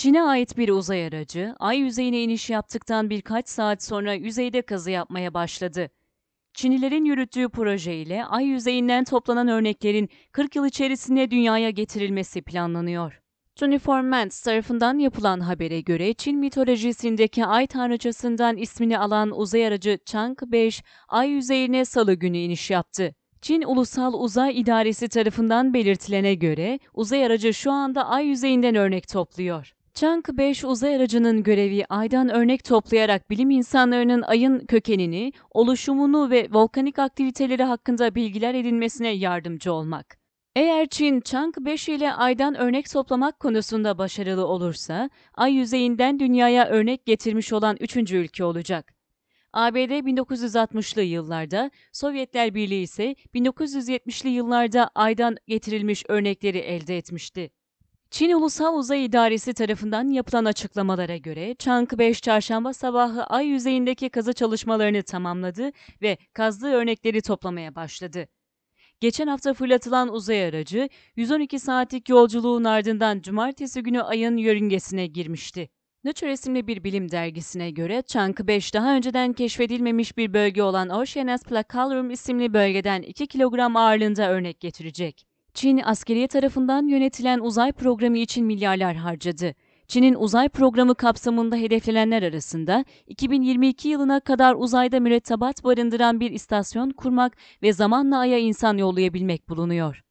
Çin'e ait bir uzay aracı, ay yüzeyine iniş yaptıktan birkaç saat sonra yüzeyde kazı yapmaya başladı. Çinlilerin yürüttüğü proje ile ay yüzeyinden toplanan örneklerin 40 yıl içerisinde dünyaya getirilmesi planlanıyor. 24 Mans tarafından yapılan habere göre Çin mitolojisindeki ay tanrıçasından ismini alan uzay aracı Chang'e 5 ay yüzeyine salı günü iniş yaptı. Çin Ulusal Uzay İdaresi tarafından belirtilene göre uzay aracı şu anda ay yüzeyinden örnek topluyor. Chang'e 5 uzay aracının görevi aydan örnek toplayarak bilim insanlarının ayın kökenini, oluşumunu ve volkanik aktiviteleri hakkında bilgiler edinmesine yardımcı olmak. Eğer Çin, Chang'e 5 ile aydan örnek toplamak konusunda başarılı olursa, ay yüzeyinden dünyaya örnek getirmiş olan üçüncü ülke olacak. ABD 1960'lı yıllarda, Sovyetler Birliği ise 1970'li yıllarda aydan getirilmiş örnekleri elde etmişti. Çin Ulusal Uzay İdaresi tarafından yapılan açıklamalara göre Chang'e 5 çarşamba sabahı ay yüzeyindeki kazı çalışmalarını tamamladı ve kazdığı örnekleri toplamaya başladı. Geçen hafta fırlatılan uzay aracı 112 saatlik yolculuğun ardından cumartesi günü ayın yörüngesine girmişti. Nature isimli bir bilim dergisine göre Chang'e 5 daha önceden keşfedilmemiş bir bölge olan Oceanus Placarum isimli bölgeden 2 kilogram ağırlığında örnek getirecek. Çin, askeriye tarafından yönetilen uzay programı için milyarlar harcadı. Çin'in uzay programı kapsamında hedeflenenler arasında 2022 yılına kadar uzayda mürettebat barındıran bir istasyon kurmak ve zamanla Ay'a insan yollayabilmek bulunuyor.